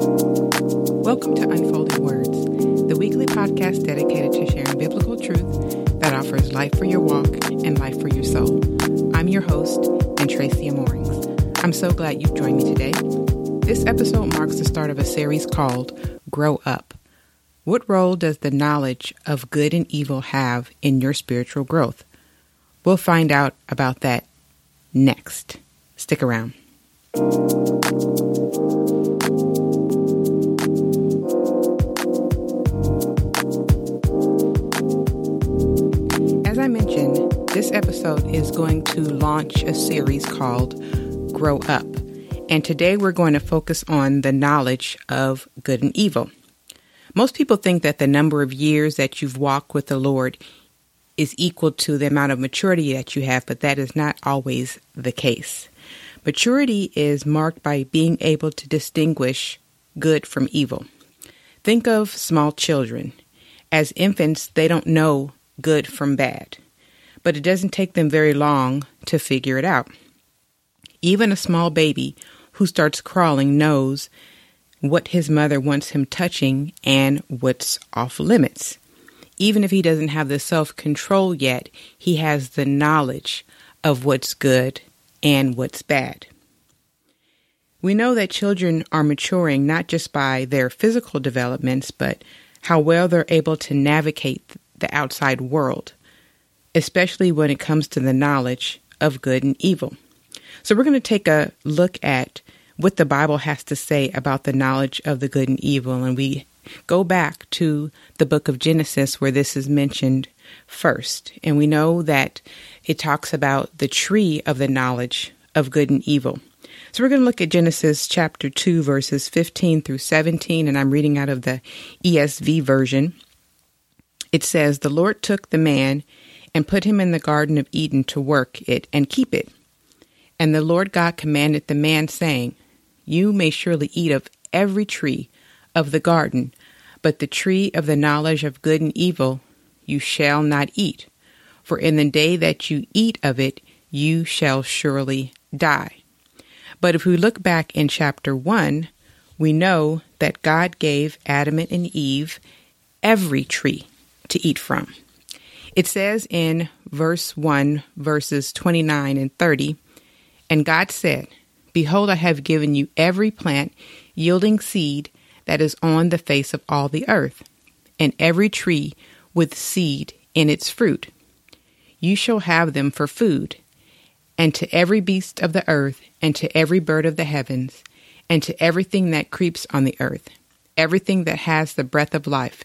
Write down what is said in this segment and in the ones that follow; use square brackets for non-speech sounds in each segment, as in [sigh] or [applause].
Welcome to Unfolding Words, the weekly podcast dedicated to sharing biblical truth that offers life for your walk and life for your soul. I'm your host, and Tracy Amorings. I'm so glad you've joined me today. This episode marks the start of a series called Grow Up. What role does the knowledge of good and evil have in your spiritual growth? We'll find out about that next. Stick around. This episode is going to launch a series called Grow Up. And today we're going to focus on the knowledge of good and evil. Most people think that the number of years that you've walked with the Lord is equal to the amount of maturity that you have, but that is not always the case. Maturity is marked by being able to distinguish good from evil. Think of small children. As infants, they don't know good from bad, but it doesn't take them very long to figure it out. Even a small baby who starts crawling knows what his mother wants him touching and what's off limits. Even if he doesn't have the self control yet, he has the knowledge of what's good and what's bad. We know that children are maturing not just by their physical developments, but how well they're able to navigate the outside world, especially when it comes to the knowledge of good and evil. So, we're going to take a look at what the Bible has to say about the knowledge of the good and evil. And we go back to the book of Genesis where this is mentioned first. And we know that it talks about the tree of the knowledge of good and evil. So we're going to look at Genesis chapter 2, verses 15 through 17, and I'm reading out of the ESV version. It says, The Lord took the man and put him in the Garden of Eden to work it and keep it. And the Lord God commanded the man, saying, you may surely eat of every tree of the garden, but the tree of the knowledge of good and evil you shall not eat. For in the day that you eat of it, you shall surely die. But if we look back in chapter 1, we know that God gave Adam and Eve every tree to eat from. It says in verse 1, verses 29 and 30, And God said, Behold, I have given you every plant yielding seed that is on the face of all the earth, and every tree with seed in its fruit. You shall have them for food, and to every beast of the earth, and to every bird of the heavens, and to everything that creeps on the earth, everything that has the breath of life.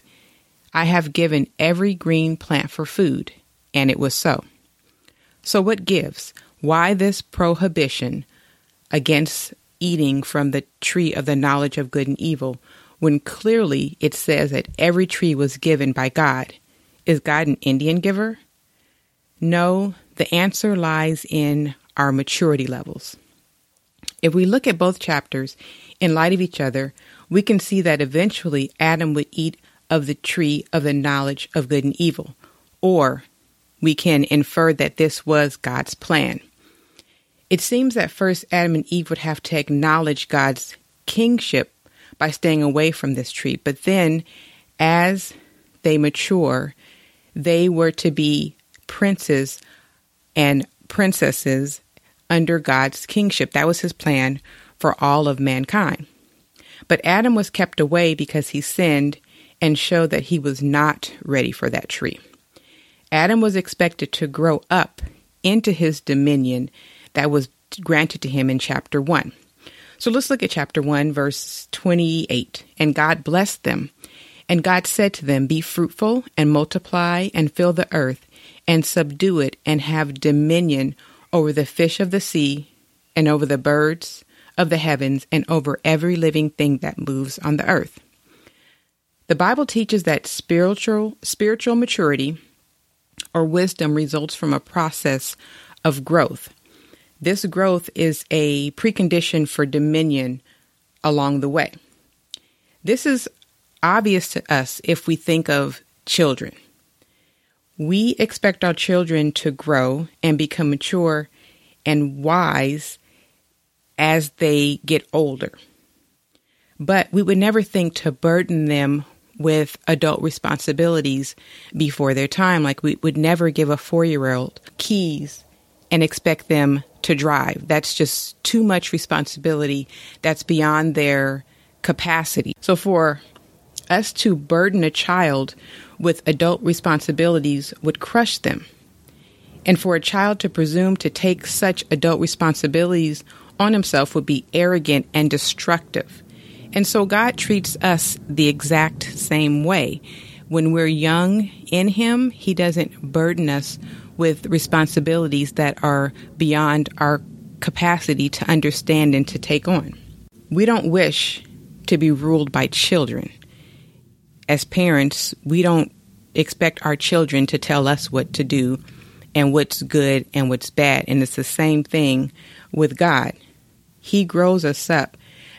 I have given every green plant for food, and it was so. So what gives? Why this prohibition? against eating from the tree of the knowledge of good and evil when clearly it says that every tree was given by God. Is God an Indian giver? No, the answer lies in our maturity levels. If we look at both chapters in light of each other, we can see that eventually Adam would eat of the tree of the knowledge of good and evil, or we can infer that this was God's plan. It seems that first Adam and Eve would have to acknowledge God's kingship by staying away from this tree. But then, as they mature, they were to be princes and princesses under God's kingship. That was his plan for all of mankind. But Adam was kept away because he sinned and showed that he was not ready for that tree. Adam was expected to grow up into his dominion that was granted to him in chapter 1. So let's look at chapter 1, verse 28. And God blessed them. And God said to them, Be fruitful and multiply and fill the earth and subdue it and have dominion over the fish of the sea and over the birds of the heavens and over every living thing that moves on the earth. The Bible teaches that spiritual spiritual maturity or wisdom results from a process of growth. This growth is a precondition for dominion along the way. This is obvious to us if we think of children. We expect our children to grow and become mature and wise as they get older. but we would never think to burden them with adult responsibilities before their time. Like we would never give a four year old keys and expect them to drive. That's just too much responsibility. That's beyond their capacity. So for us to burden a child with adult responsibilities would crush them. And for a child to presume to take such adult responsibilities on himself would be arrogant and destructive. And so God treats us the exact same way. When we're young in Him, He doesn't burden us with responsibilities that are beyond our capacity to understand and to take on. We don't wish to be ruled by children. As parents, we don't expect our children to tell us what to do and what's good and what's bad. And it's the same thing with God. He grows us up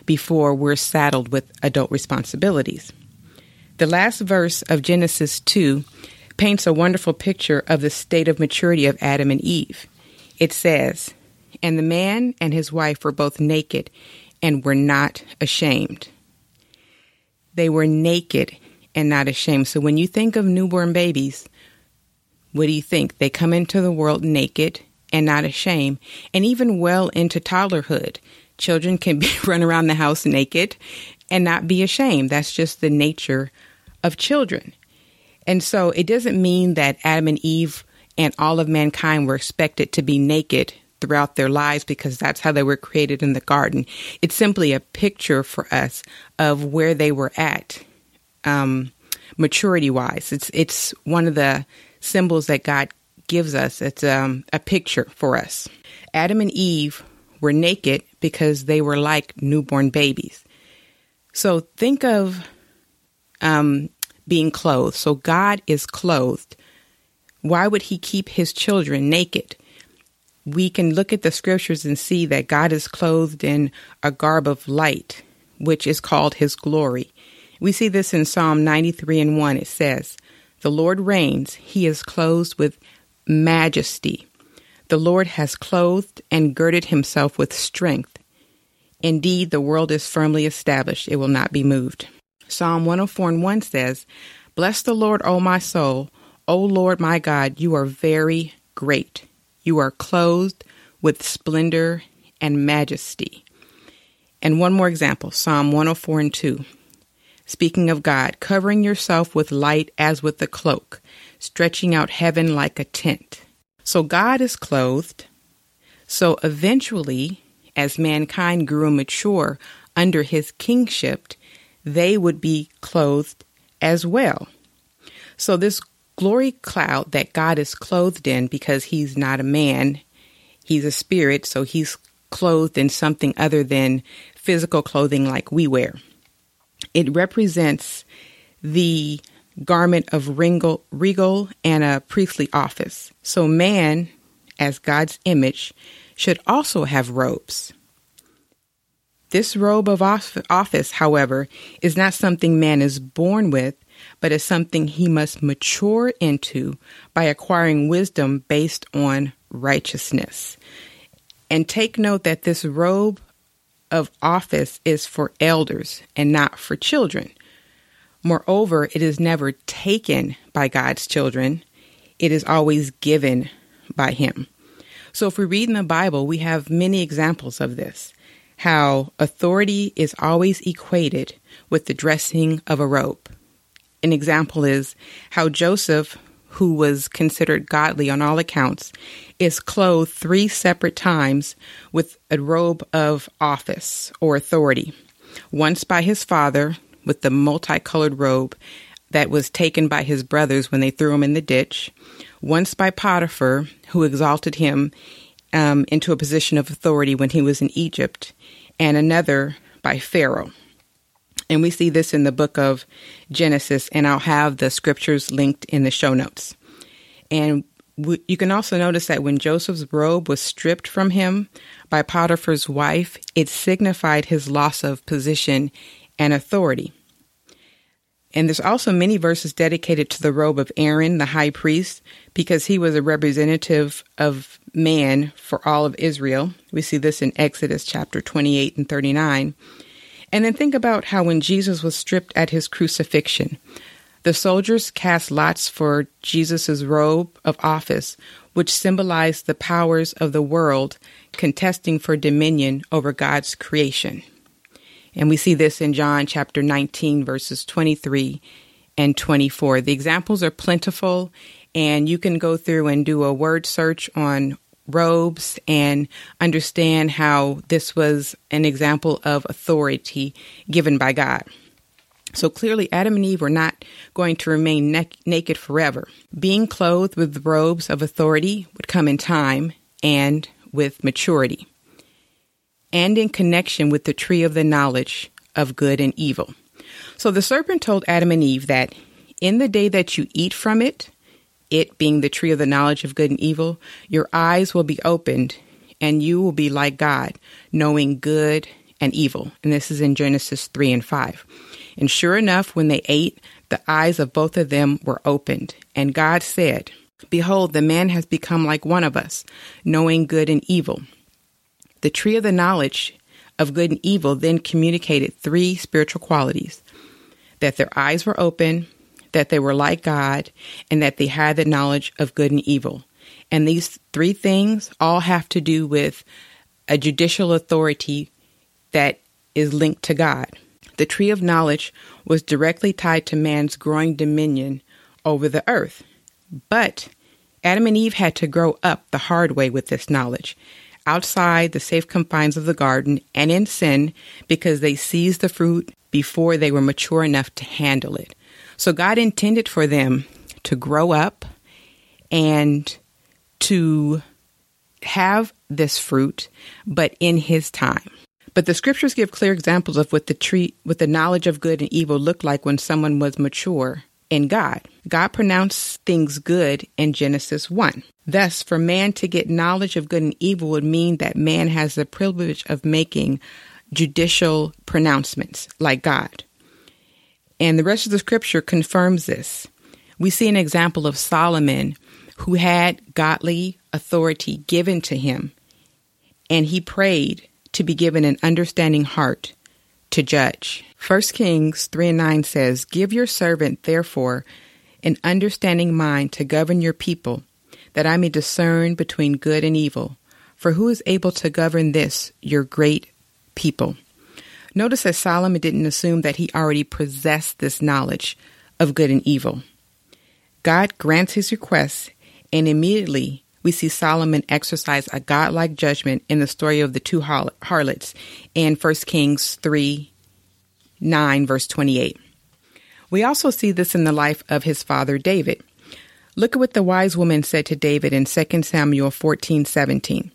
before we're saddled with adult responsibilities. The last verse of Genesis 2 paints a wonderful picture of the state of maturity of Adam and Eve. It says, And the man and his wife were both naked and were not ashamed. They were naked and not ashamed. So when you think of newborn babies, what do you think? They come into the world naked and not ashamed, and even well into toddlerhood. Children can be [laughs] run around the house naked and not be ashamed. That's just the nature of children. And so it doesn't mean that Adam and Eve and all of mankind were expected to be naked throughout their lives because that's how they were created in the garden. It's simply a picture for us of where they were at, um, maturity wise. It's it's one of the symbols that God gives us. It's um, a picture for us. Adam and Eve were naked because they were like newborn babies. So think of um, being clothed. So God is clothed. Why would he keep his children naked? We can look at the scriptures and see that God is clothed in a garb of light, which is called his glory. We see this in Psalm 93 and 1. It says, The Lord reigns, he is clothed with majesty. The Lord has clothed and girded himself with strength. Indeed, the world is firmly established, it will not be moved. Psalm 104 and 1 says, Bless the Lord, O my soul. O Lord my God, you are very great. You are clothed with splendor and majesty. And one more example Psalm 104 and 2. Speaking of God, covering yourself with light as with a cloak, stretching out heaven like a tent. So God is clothed. So eventually, as mankind grew mature under his kingship, they would be clothed as well. So, this glory cloud that God is clothed in, because he's not a man, he's a spirit, so he's clothed in something other than physical clothing like we wear. It represents the garment of regal, regal and a priestly office. So, man, as God's image, should also have robes. This robe of office, however, is not something man is born with, but is something he must mature into by acquiring wisdom based on righteousness. And take note that this robe of office is for elders and not for children. Moreover, it is never taken by God's children, it is always given by Him. So, if we read in the Bible, we have many examples of this how authority is always equated with the dressing of a robe. An example is how Joseph, who was considered godly on all accounts, is clothed three separate times with a robe of office or authority. Once by his father with the multicolored robe that was taken by his brothers when they threw him in the ditch, once by Potiphar, who exalted him um, into a position of authority when he was in Egypt, and another by Pharaoh. And we see this in the book of Genesis, and I'll have the scriptures linked in the show notes. And you can also notice that when Joseph's robe was stripped from him by Potiphar's wife, it signified his loss of position and authority. And there's also many verses dedicated to the robe of Aaron, the high priest, because he was a representative of man for all of Israel. We see this in Exodus chapter 28 and 39. And then think about how when Jesus was stripped at his crucifixion, the soldiers cast lots for Jesus' robe of office, which symbolized the powers of the world contesting for dominion over God's creation. And we see this in John chapter 19, verses 23 and 24. The examples are plentiful, and you can go through and do a word search on robes and understand how this was an example of authority given by God. So clearly, Adam and Eve were not going to remain ne- naked forever. Being clothed with robes of authority would come in time and with maturity, and in connection with the tree of the knowledge of good and evil. So the serpent told Adam and Eve that in the day that you eat from it, it being the tree of the knowledge of good and evil, your eyes will be opened and you will be like God, knowing good and evil. And this is in Genesis 3 and 5. And sure enough, when they ate, the eyes of both of them were opened. And God said, Behold, the man has become like one of us, knowing good and evil. The tree of the knowledge of good and evil then communicated three spiritual qualities that their eyes were open, that they were like God, and that they had the knowledge of good and evil. And these three things all have to do with a judicial authority that is linked to God. The tree of knowledge was directly tied to man's growing dominion over the earth. But Adam and Eve had to grow up the hard way with this knowledge, outside the safe confines of the garden and in sin because they seized the fruit before they were mature enough to handle it. So God intended for them to grow up and to have this fruit, but in His time. But the scriptures give clear examples of what the tree, what the knowledge of good and evil looked like when someone was mature in God. God pronounced things good in Genesis 1. Thus, for man to get knowledge of good and evil would mean that man has the privilege of making judicial pronouncements like God. And the rest of the scripture confirms this. We see an example of Solomon who had godly authority given to him, and he prayed to be given an understanding heart to judge. 1 Kings 3 and 9 says, Give your servant, therefore, an understanding mind to govern your people, that I may discern between good and evil. For who is able to govern this, your great people? Notice that Solomon didn't assume that he already possessed this knowledge of good and evil. God grants his request, and immediately we see Solomon exercise a godlike judgment in the story of the two harlots in 1 Kings 3 9, verse 28. We also see this in the life of his father David. Look at what the wise woman said to David in 2 Samuel 14 17.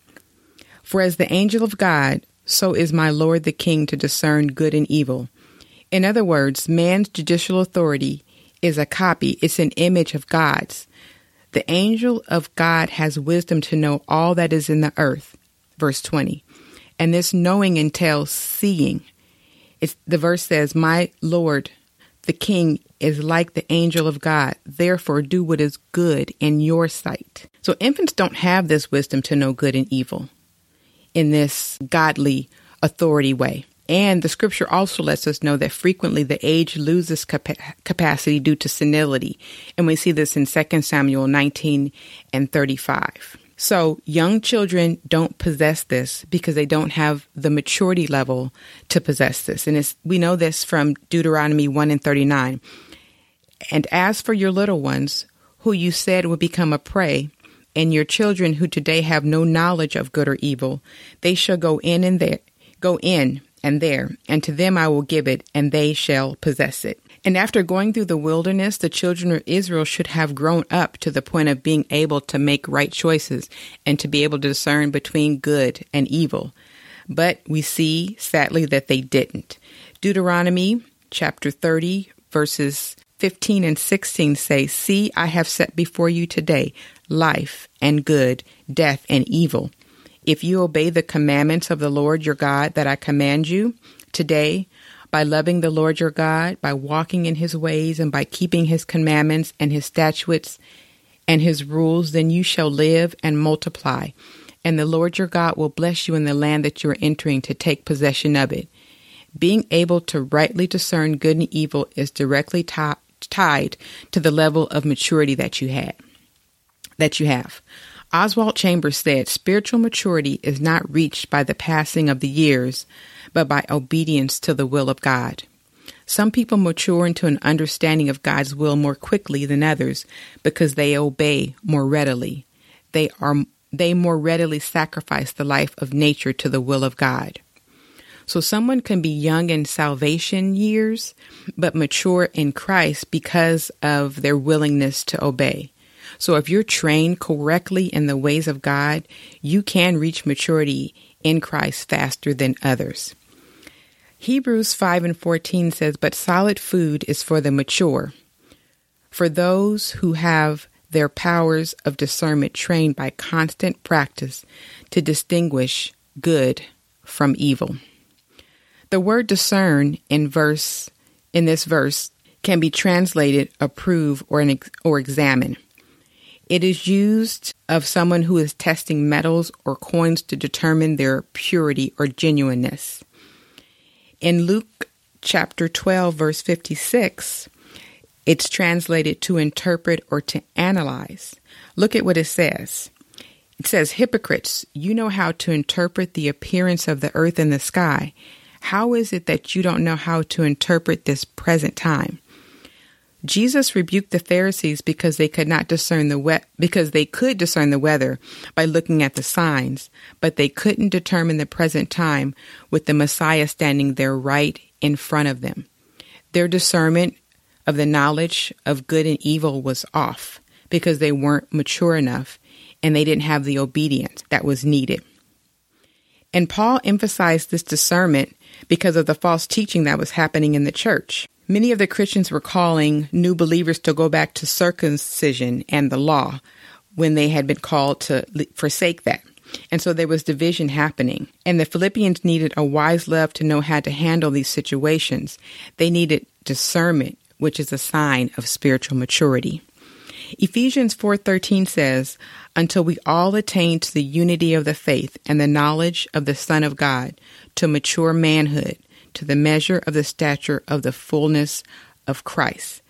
For as the angel of God, so is my Lord the King to discern good and evil. In other words, man's judicial authority is a copy, it's an image of God's. The angel of God has wisdom to know all that is in the earth. Verse 20. And this knowing entails seeing. It's, the verse says, My Lord, the King, is like the angel of God. Therefore, do what is good in your sight. So, infants don't have this wisdom to know good and evil in this godly authority way. And the scripture also lets us know that frequently the age loses capa- capacity due to senility. And we see this in 2 Samuel 19 and 35. So young children don't possess this because they don't have the maturity level to possess this. And we know this from Deuteronomy 1 and 39. And as for your little ones, who you said would become a prey, and your children who today have no knowledge of good or evil, they shall go in and there, go in and there, and to them I will give it, and they shall possess it. And after going through the wilderness, the children of Israel should have grown up to the point of being able to make right choices and to be able to discern between good and evil. But we see, sadly, that they didn't. Deuteronomy chapter 30, verses 15 and 16 say, See, I have set before you today life and good, death and evil. If you obey the commandments of the Lord your God that I command you today, by loving the Lord your God, by walking in his ways, and by keeping his commandments and his statutes and his rules, then you shall live and multiply. And the Lord your God will bless you in the land that you are entering to take possession of it. Being able to rightly discern good and evil is directly t- tied to the level of maturity that you had that you have. Oswald Chambers said spiritual maturity is not reached by the passing of the years, but by obedience to the will of God. Some people mature into an understanding of God's will more quickly than others because they obey more readily. They are they more readily sacrifice the life of nature to the will of God. So someone can be young in salvation years, but mature in Christ because of their willingness to obey. So if you're trained correctly in the ways of God, you can reach maturity in Christ faster than others. Hebrews 5 and 14 says, But solid food is for the mature, for those who have their powers of discernment trained by constant practice to distinguish good from evil. The word discern in verse in this verse can be translated approve or an, or examine. It is used of someone who is testing metals or coins to determine their purity or genuineness. In Luke chapter 12, verse 56, it's translated to interpret or to analyze. Look at what it says. It says, Hypocrites, you know how to interpret the appearance of the earth and the sky. How is it that you don't know how to interpret this present time? Jesus rebuked the Pharisees because they could not discern the we- because they could discern the weather by looking at the signs, but they couldn't determine the present time with the Messiah standing there right in front of them. Their discernment of the knowledge of good and evil was off because they weren't mature enough and they didn't have the obedience that was needed. And Paul emphasized this discernment because of the false teaching that was happening in the church. Many of the Christians were calling new believers to go back to circumcision and the law when they had been called to forsake that. And so there was division happening. And the Philippians needed a wise love to know how to handle these situations. They needed discernment, which is a sign of spiritual maturity. Ephesians 4:13 says, "Until we all attain to the unity of the faith and the knowledge of the Son of God, to mature manhood, to the measure of the stature of the fullness of Christ.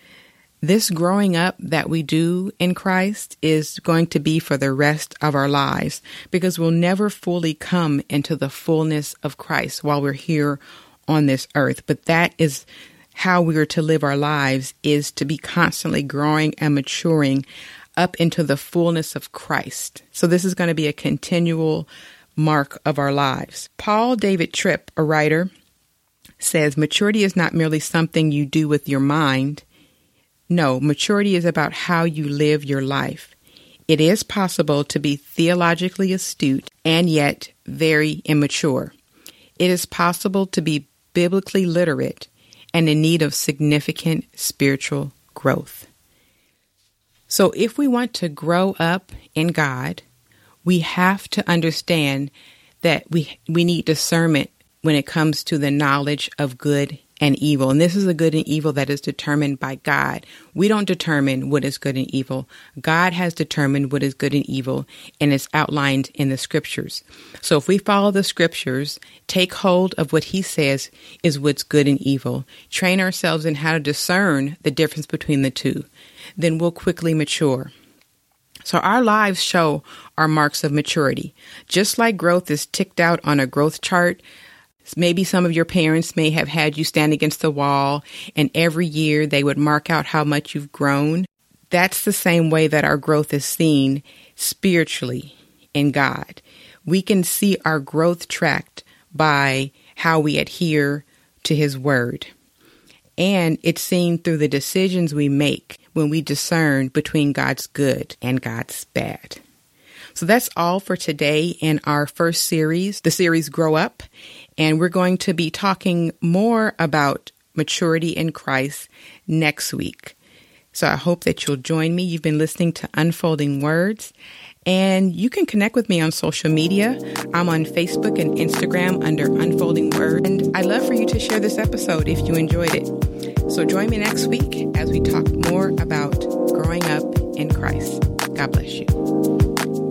This growing up that we do in Christ is going to be for the rest of our lives because we'll never fully come into the fullness of Christ while we're here on this earth. But that is how we are to live our lives is to be constantly growing and maturing up into the fullness of Christ. So this is going to be a continual mark of our lives. Paul David Tripp, a writer, says maturity is not merely something you do with your mind. No, maturity is about how you live your life. It is possible to be theologically astute and yet very immature. It is possible to be biblically literate and in need of significant spiritual growth. So, if we want to grow up in God, we have to understand that we, we need discernment when it comes to the knowledge of good and evil. And this is a good and evil that is determined by God. We don't determine what is good and evil. God has determined what is good and evil, and it's outlined in the scriptures. So if we follow the scriptures, take hold of what He says is what's good and evil, train ourselves in how to discern the difference between the two, then we'll quickly mature. So our lives show our marks of maturity. Just like growth is ticked out on a growth chart, Maybe some of your parents may have had you stand against the wall and every year they would mark out how much you've grown. That's the same way that our growth is seen spiritually in God. We can see our growth tracked by how we adhere to His Word. And it's seen through the decisions we make when we discern between God's good and God's bad. So that's all for today in our first series, the series Grow Up. And we're going to be talking more about maturity in Christ next week. So I hope that you'll join me. You've been listening to Unfolding Words, and you can connect with me on social media. I'm on Facebook and Instagram under Unfolding Words. And I'd love for you to share this episode if you enjoyed it. So join me next week as we talk more about growing up in Christ. God bless you.